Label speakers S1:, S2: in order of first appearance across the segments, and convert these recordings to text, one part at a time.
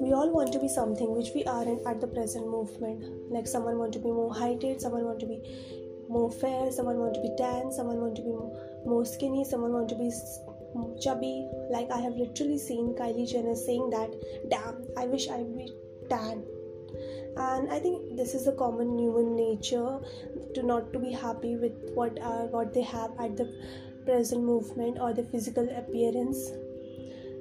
S1: we all want to be something which we aren't at the present movement. Like someone want to be more heighted someone want to be more fair someone want to be tan someone want to be more skinny someone want to be chubby. Like i have literally seen kylie jenner saying that damn i wish i would be tan. And i think this is a common human nature to not to be happy with what are what they have at the present movement or the physical appearance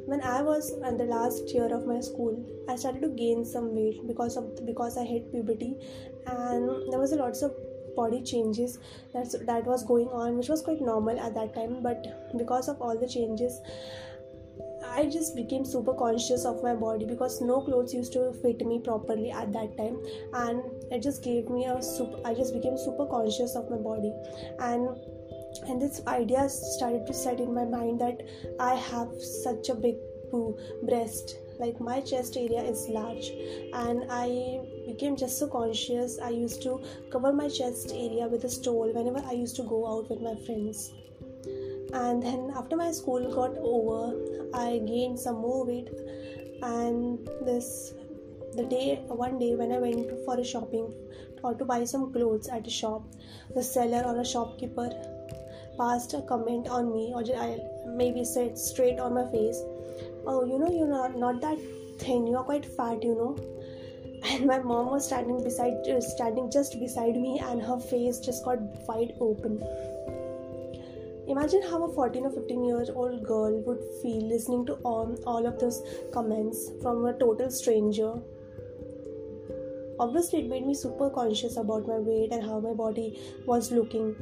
S1: when i was in the last year of my school i started to gain some weight because of because i hit puberty and there was a lots of body changes that's that was going on which was quite normal at that time but because of all the changes I just became super conscious of my body because no clothes used to fit me properly at that time, and it just gave me a super. I just became super conscious of my body, and and this idea started to set in my mind that I have such a big breast. Like my chest area is large. And i became just so conscious. I used to cover my chest area with a stole whenever i used to go out with my friends. And then after my school got over i gained some more weight. And this the day one day when i went for a shopping or to buy some clothes at a shop the seller or a shopkeeper passed a comment on me or I maybe said straight on my face oh you know you're not, not that thin you're quite fat you know and my mom was standing beside uh, standing just beside me and her face just got wide open Imagine how a 14 or 15 year old girl would feel listening to all, all of those comments from a total stranger. Obviously, it made me super conscious about my weight and how my body was looking.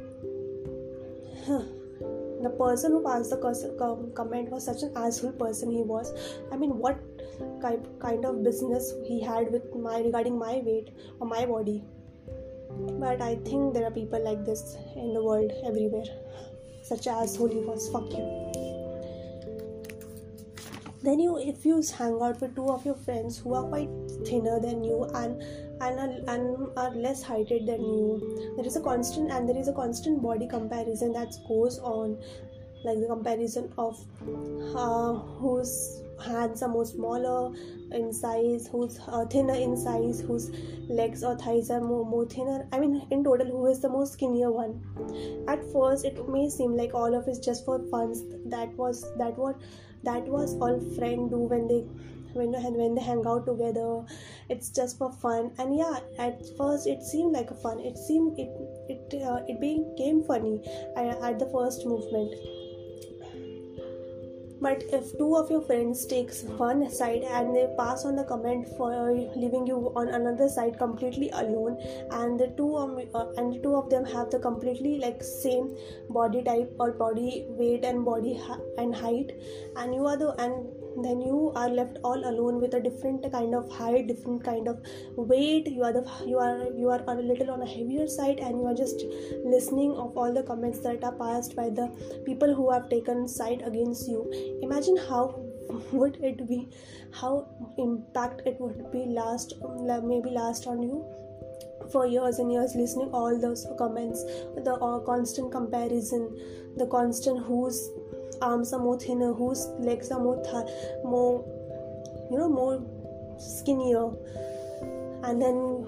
S1: The person who passed the comment was such an asshole person he was. I mean, what kind of business he had with my regarding my weight or my body? But I think there are people like this in the world everywhere such as holy was fuck you then you if you hang out with two of your friends who are quite thinner than you and and are, and are less heighted than you there is a constant and there is a constant body comparison that goes on like the comparison of uh, whose hands are more smaller in size, who's uh, thinner in size, whose legs or thighs are more, more thinner. I mean, in total, who is the most skinnier one? At first, it may seem like all of it just for fun. That was that what that was all friend do when they when when they hang out together. It's just for fun. And yeah, at first it seemed like a fun. It seemed it it uh, it became funny at the first movement but if two of your friends takes one side and they pass on the comment for leaving you on another side completely alone and the two of uh, and the two of them have the completely like same body type or body weight and body ha- and height and you are the and then you are left all alone with a different kind of height different kind of weight. You are the you are you are a little on a heavier side and you are just listening of all the comments that are passed by the people who have taken side against you. Imagine how would it be how impact it would be last maybe last on you for years and years listening all those comments the uh, constant comparison the constant who's arms are more thinner, whose legs are more th- more you know more skinnier, and then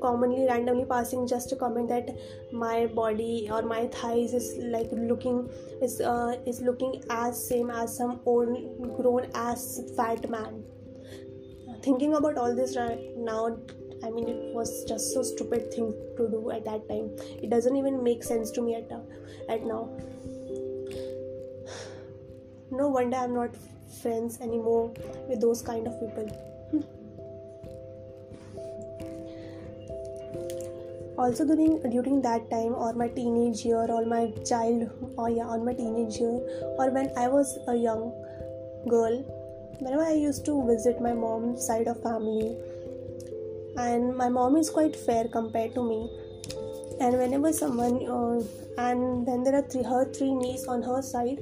S1: commonly randomly passing just a comment that my body or my thighs is like looking is uh, is looking as same as some old grown ass fat man. Thinking about all this right now i mean it was just so stupid thing to do at that time. It doesn't even make sense to me at, at now no wonder i'm not friends anymore with those kind of people. Also during during that time or my teenage year or my child or yeah on my teenage year or when i was a young girl whenever i used to visit my mom's side of family and my mom is quite fair compared to me. And whenever someone uh, and then there are three her three knees on her side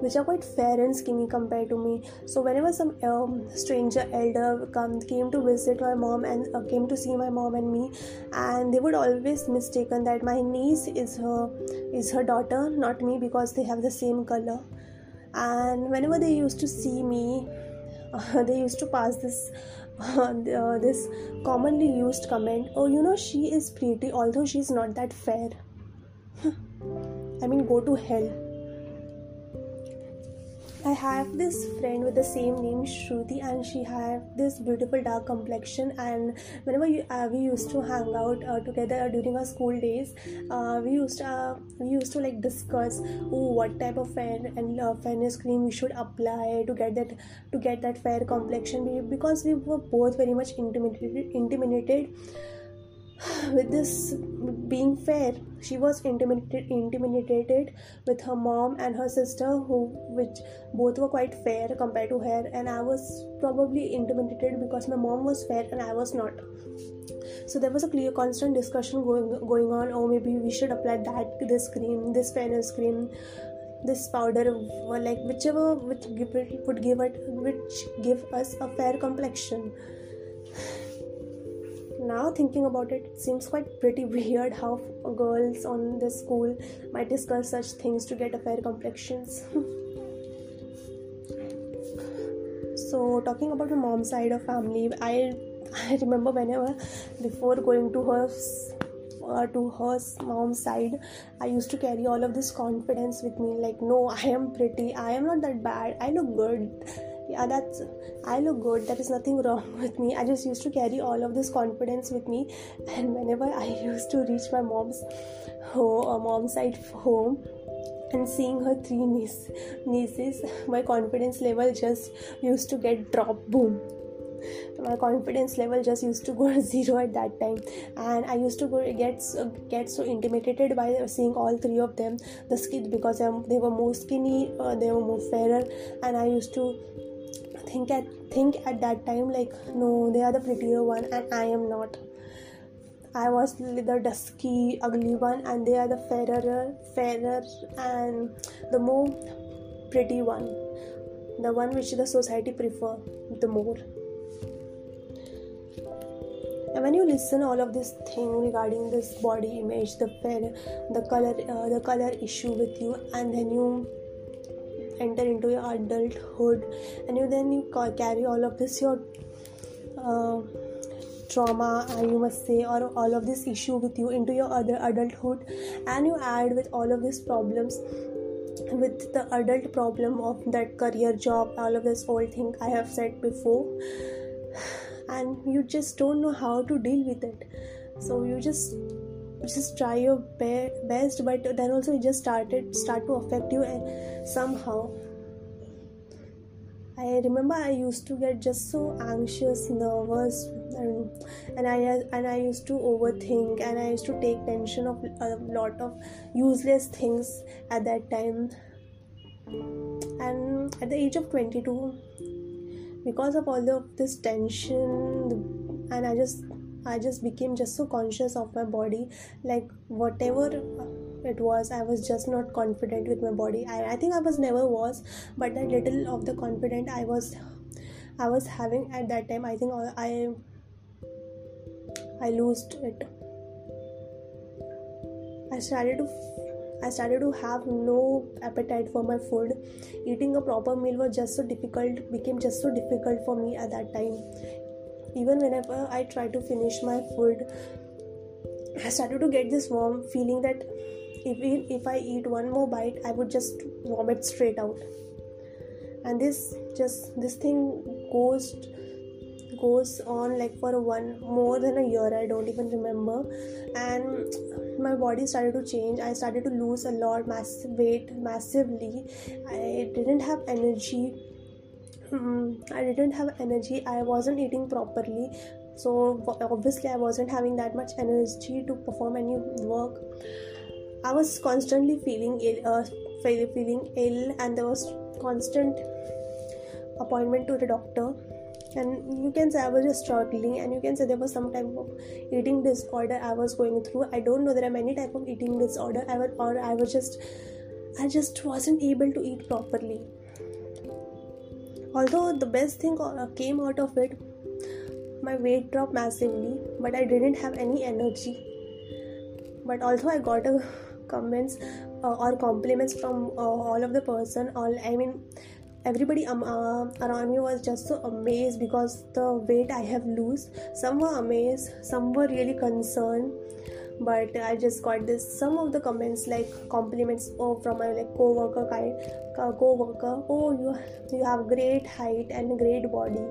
S1: which are quite fair and skinny compared to me. So whenever some um, stranger elder come came to visit my mom and uh, came to see my mom and me and they would always mistaken that my niece is her is her daughter not me because they have the same color. And whenever they used to see me uh, they used to pass this uh, this commonly used comment oh you know she is pretty although she's not that fair i mean go to hell. I have this friend with the same name Shruti and she had this beautiful dark complexion. And whenever uh, we used to hang out uh, together during our school days uh, we used to uh, we used to like discuss oh, what type of fair and uh, fairness cream we should apply to get that to get that fair complexion. Because we were both very much intimidated intimidated with this being fair she was intimidated intimidated with her mom and her sister who which both were quite fair compared to her and i was probably intimidated because my mom was fair and i was not. So there was a clear constant discussion going going on oh maybe we should apply that this cream this fairness cream this powder like whichever which give it would give it which give us a fair complexion now thinking about it, it seems quite pretty weird how girls on the school might discuss such things to get a fair complexions. so talking about the mom side of family, I I remember whenever before going to her uh, to her mom's side i used to carry all of this confidence with me like no i am pretty. I am not that bad. I look good yeah that's i look good. There is nothing wrong with me. I just used to carry all of this confidence with me. And whenever i used to reach my mom's home or mom's side home and seeing her three niece, nieces my confidence level just used to get drop boom. My confidence level just used to go to zero at that time. And i used to go get get so intimidated by seeing all three of them the skin because they were more skinny uh, they were more fairer. And i used to think at think at that time like no they are the prettier one and i am not. I was the dusky ugly one and they are the fairer fairer and the more pretty one. The one which the society prefer the more. And when you listen all of this thing regarding this body image the fair the color uh, the color issue with you and then you enter into your adulthood and you then you carry all of this your uh, trauma and you must say or all of this issue with you into your other adulthood and you add with all of these problems with the adult problem of that career job all of this whole thing i have said before. And you just don't know how to deal with it. So you just just try your be- best but then also it just started start to affect you and somehow I remember I used to get just so anxious, nervous, and, and I and I used to overthink, and I used to take tension of a lot of useless things at that time. And at the age of 22, because of all of this tension, and I just I just became just so conscious of my body, like whatever it was, I was just not confident with my body. I, I think I was never was, but that little of the confident I was, I was having at that time, I think I, I lost it. I started to I started to have no appetite for my food. Eating a proper meal was just so difficult, became just so difficult for me at that time even whenever I try to finish my food, I started to get this warm feeling that if if I eat one more bite, I would just vomit straight out. And this just this thing goes goes on like for one more than a year. I don't even remember, and my body started to change. I started to lose a lot, massive weight, massively. I didn't have energy mm, I didn't have energy. I wasn't eating properly, so obviously I wasn't having that much energy to perform any work. I was constantly feeling ill, uh, feeling ill, and there was constant appointment to the doctor. And you can say I was just struggling, and you can say there was some type of eating disorder I was going through. I don't know there are many type of eating disorder. I was, or I was just, I just wasn't able to eat properly although the best thing uh, came out of it my weight dropped massively but i didn't have any energy. But also i got a comments uh, or compliments from uh, all of the person all i mean everybody um, uh, around me was just so amazed because the weight i have lost some were amazed some were really concerned but i just got this some of the comments like compliments oh from my like co-worker kind co-worker oh you you have great height and great body.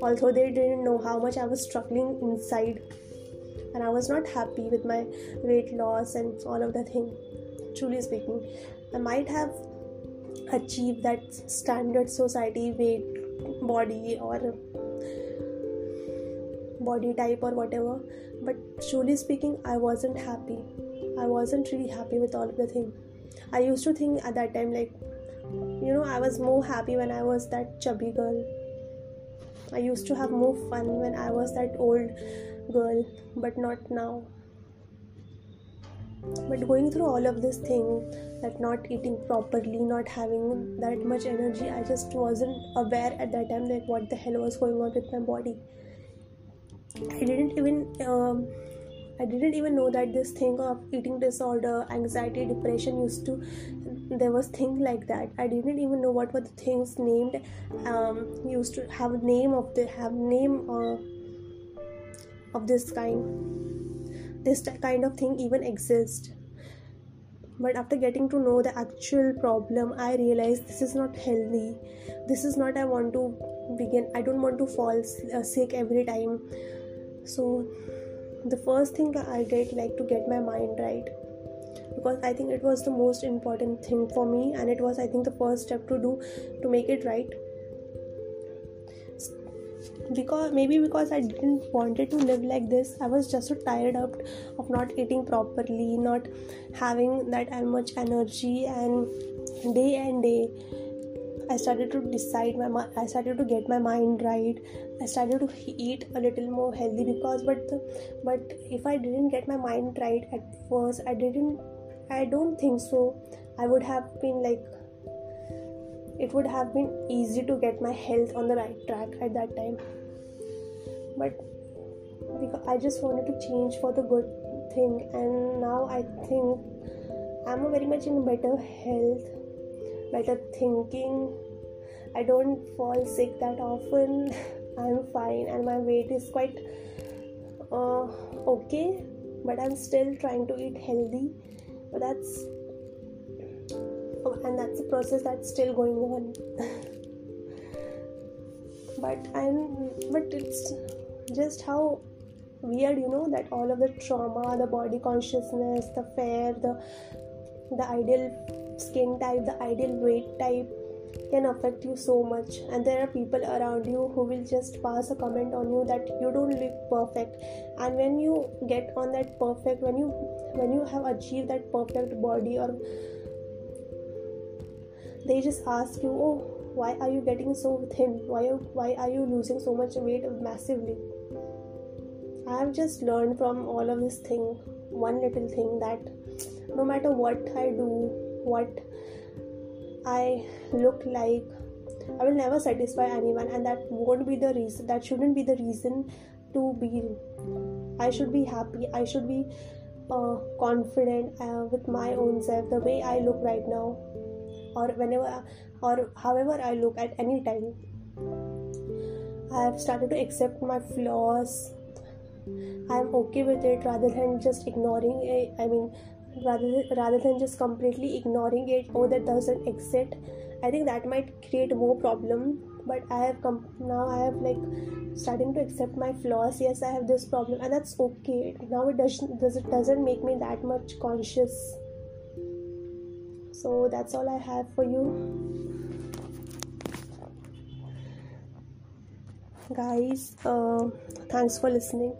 S1: Although they didn't know how much i was struggling inside and i was not happy with my weight loss and all of the thing truly speaking. I might have achieved that standard society weight body or body type or whatever. But truly speaking i wasn't happy. I wasn't really happy with all of the thing. I used to think at that time like you know i was more happy when i was that chubby girl. I used to have more fun when i was that old girl but not now. But going through all of this thing like not eating properly not having that much energy i just wasn't aware at that time like what the hell was going on with my body i didn't even um, i didn't even know that this thing of eating disorder anxiety depression used to there was thing like that. I didn't even know what were the things named um, used to have name of the have name uh, of this kind. This kind of thing even exists but after getting to know the actual problem i realized this is not healthy. This is not i want to begin i don't want to fall uh, sick every time so the first thing i did like to get my mind right because i think it was the most important thing for me and it was i think the first step to do to make it right. Because maybe because i didn't wanted to live like this i was just so tired of, of not eating properly not having that much energy and day and day i started to decide my i started to get my mind right. I started to eat a little more healthy because but the, but if i didn't get my mind right at first i didn't i don't think so. I would have been like it would have been easy to get my health on the right track at that time. But because I just wanted to change for the good thing and now I think I'm very much in better health better thinking. I don't fall sick that often. I'm fine and my weight is quite uh, okay but I'm still trying to eat healthy. But that's and that's a process that's still going on. But i'm but it's just how weird you know that all of the trauma the body consciousness the fear the the ideal skin type the ideal weight type can affect you so much. And there are people around you who will just pass a comment on you that you don't look perfect. And when you get on that perfect when you when you have achieved that perfect body or they just ask you oh why are you getting so thin? Why why are you losing so much weight massively? I have just learned from all of this thing one little thing that no matter what i do what i look like i will never satisfy anyone and that won't be the reason that shouldn't be the reason to be i should be happy i should be uh, confident uh, with my own self the way i look right now or whenever or however I look at any time. I have started to accept my flaws. I am okay with it rather than just ignoring it. I mean, rather rather than just completely ignoring it. Oh, that doesn't exist. I think that might create more problem. But I have come now. I have like starting to accept my flaws. Yes, I have this problem, and that's okay. Now it doesn't does it doesn't make me that much conscious so that's all i have for you guys uh, thanks for listening